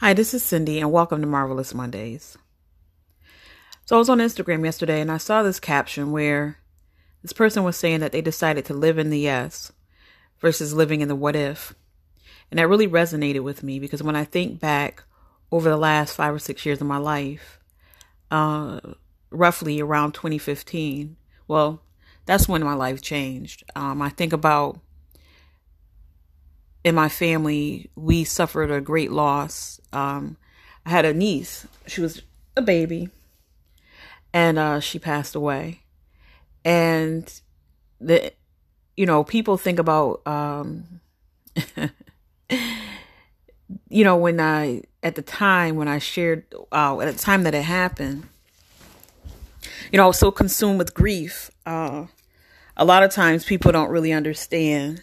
Hi, this is Cindy, and welcome to Marvelous Mondays. So, I was on Instagram yesterday and I saw this caption where this person was saying that they decided to live in the yes versus living in the what if. And that really resonated with me because when I think back over the last five or six years of my life, uh, roughly around 2015, well, that's when my life changed. Um, I think about in my family, we suffered a great loss. Um, I had a niece. She was a baby, and uh, she passed away. And the, you know, people think about, um, you know, when I at the time when I shared, uh, at the time that it happened, you know, I was so consumed with grief. Uh, a lot of times people don't really understand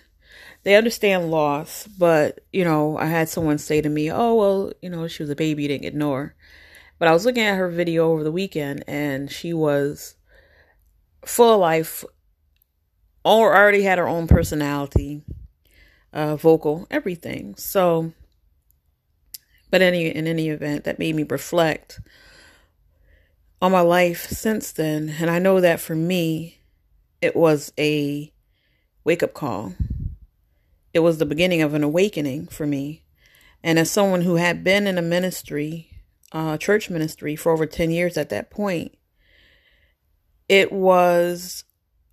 they understand loss, but you know, I had someone say to me, "Oh, well, you know, she was a baby, you didn't ignore." But I was looking at her video over the weekend, and she was full of life, or already had her own personality, uh, vocal, everything. So, but any in any event, that made me reflect on my life since then, and I know that for me, it was a wake up call it was the beginning of an awakening for me. And as someone who had been in a ministry, uh, church ministry, for over 10 years at that point, it was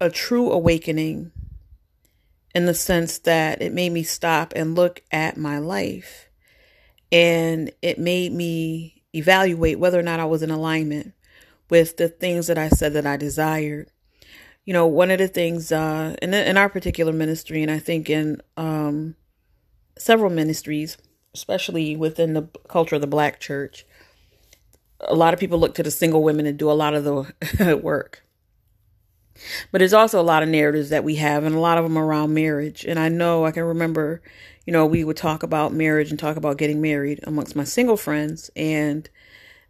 a true awakening in the sense that it made me stop and look at my life. And it made me evaluate whether or not I was in alignment with the things that I said that I desired you know, one of the things uh, in in our particular ministry, and I think in um, several ministries, especially within the culture of the Black church, a lot of people look to the single women and do a lot of the work. But there's also a lot of narratives that we have, and a lot of them around marriage. And I know I can remember, you know, we would talk about marriage and talk about getting married amongst my single friends, and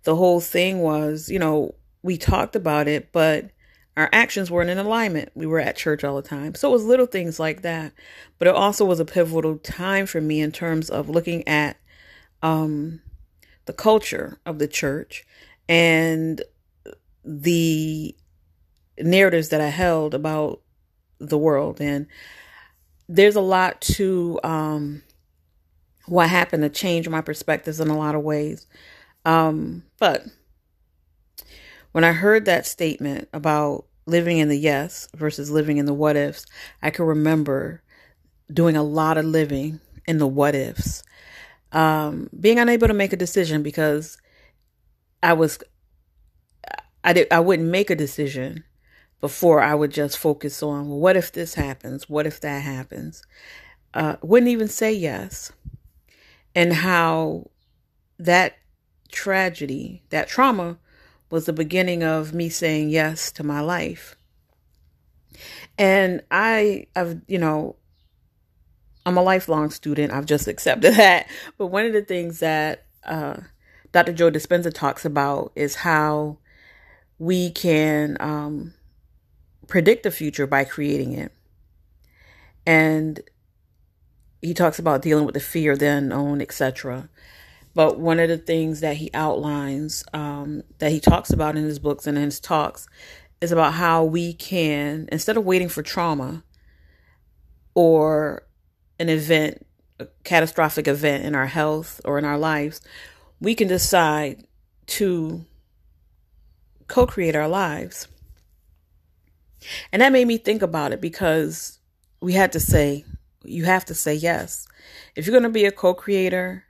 the whole thing was, you know, we talked about it, but our actions weren't in alignment. We were at church all the time. So it was little things like that. But it also was a pivotal time for me in terms of looking at um, the culture of the church and the narratives that I held about the world. And there's a lot to um, what happened to change my perspectives in a lot of ways. Um, but when I heard that statement about living in the yes versus living in the what ifs, I can remember doing a lot of living in the what ifs. Um, being unable to make a decision because I was, I did, I wouldn't make a decision before I would just focus on, well, what if this happens? What if that happens? Uh, wouldn't even say yes. And how that tragedy, that trauma was the beginning of me saying yes to my life. And I, I've, you know, I'm a lifelong student. I've just accepted that. But one of the things that uh, Dr. Joe Dispenza talks about is how we can um, predict the future by creating it. And he talks about dealing with the fear the unknown, etc. But one of the things that he outlines, um, Um, that he talks about in his books and in his talks, is about how we can, instead of waiting for trauma or an event, a catastrophic event in our health or in our lives, we can decide to co create our lives. And that made me think about it because we had to say, you have to say yes. If you're going to be a co creator,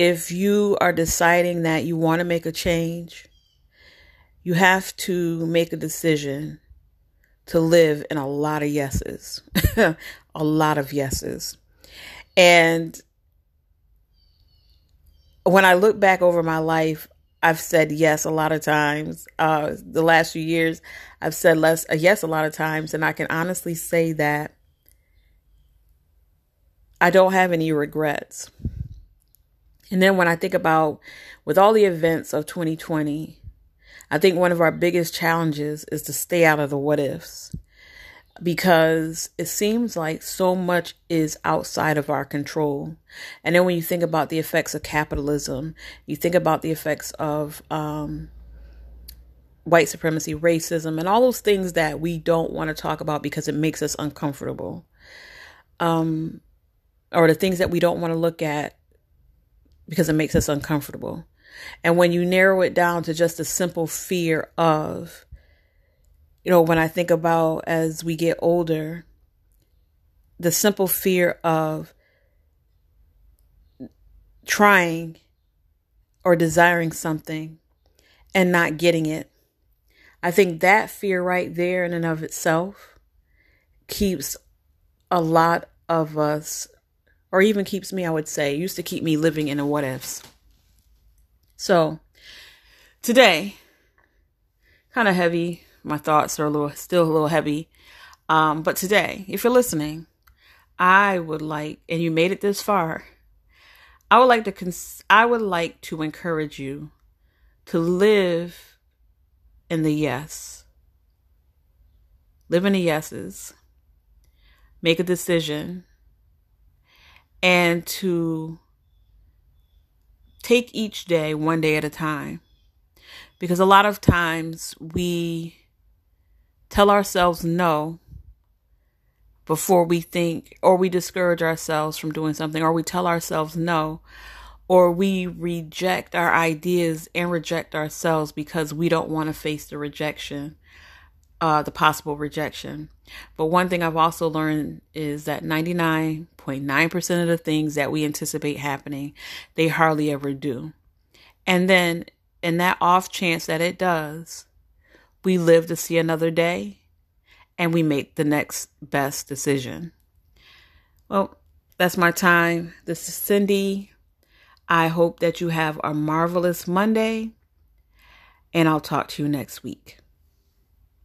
if you are deciding that you want to make a change, you have to make a decision to live in a lot of yeses, a lot of yeses. And when I look back over my life, I've said yes a lot of times. Uh, the last few years, I've said less a yes a lot of times, and I can honestly say that I don't have any regrets. And then when I think about with all the events of 2020, I think one of our biggest challenges is to stay out of the what ifs. because it seems like so much is outside of our control. And then when you think about the effects of capitalism, you think about the effects of um, white supremacy, racism, and all those things that we don't want to talk about because it makes us uncomfortable. Um, or the things that we don't want to look at because it makes us uncomfortable. And when you narrow it down to just a simple fear of, you know, when I think about as we get older, the simple fear of trying or desiring something and not getting it. I think that fear right there in and of itself keeps a lot of us, or even keeps me, I would say, used to keep me living in a what ifs. So today, kind of heavy. My thoughts are a little, still a little heavy. Um, but today, if you're listening, I would like, and you made it this far, I would like to, cons- I would like to encourage you to live in the yes. Live in the yeses. Make a decision and to take each day one day at a time. Because a lot of times we tell ourselves no before we think, or we discourage ourselves from doing something, or we tell ourselves no or we reject our ideas and reject ourselves because we don't want to face the rejection, uh, the possible rejection. But one thing I've also learned is that 99.9% of the things that we anticipate happening, they hardly ever do. And then, in that off chance that it does, we live to see another day and we make the next best decision. Well, that's my time. This is Cindy I hope that you have a marvelous Monday, and I'll talk to you next week.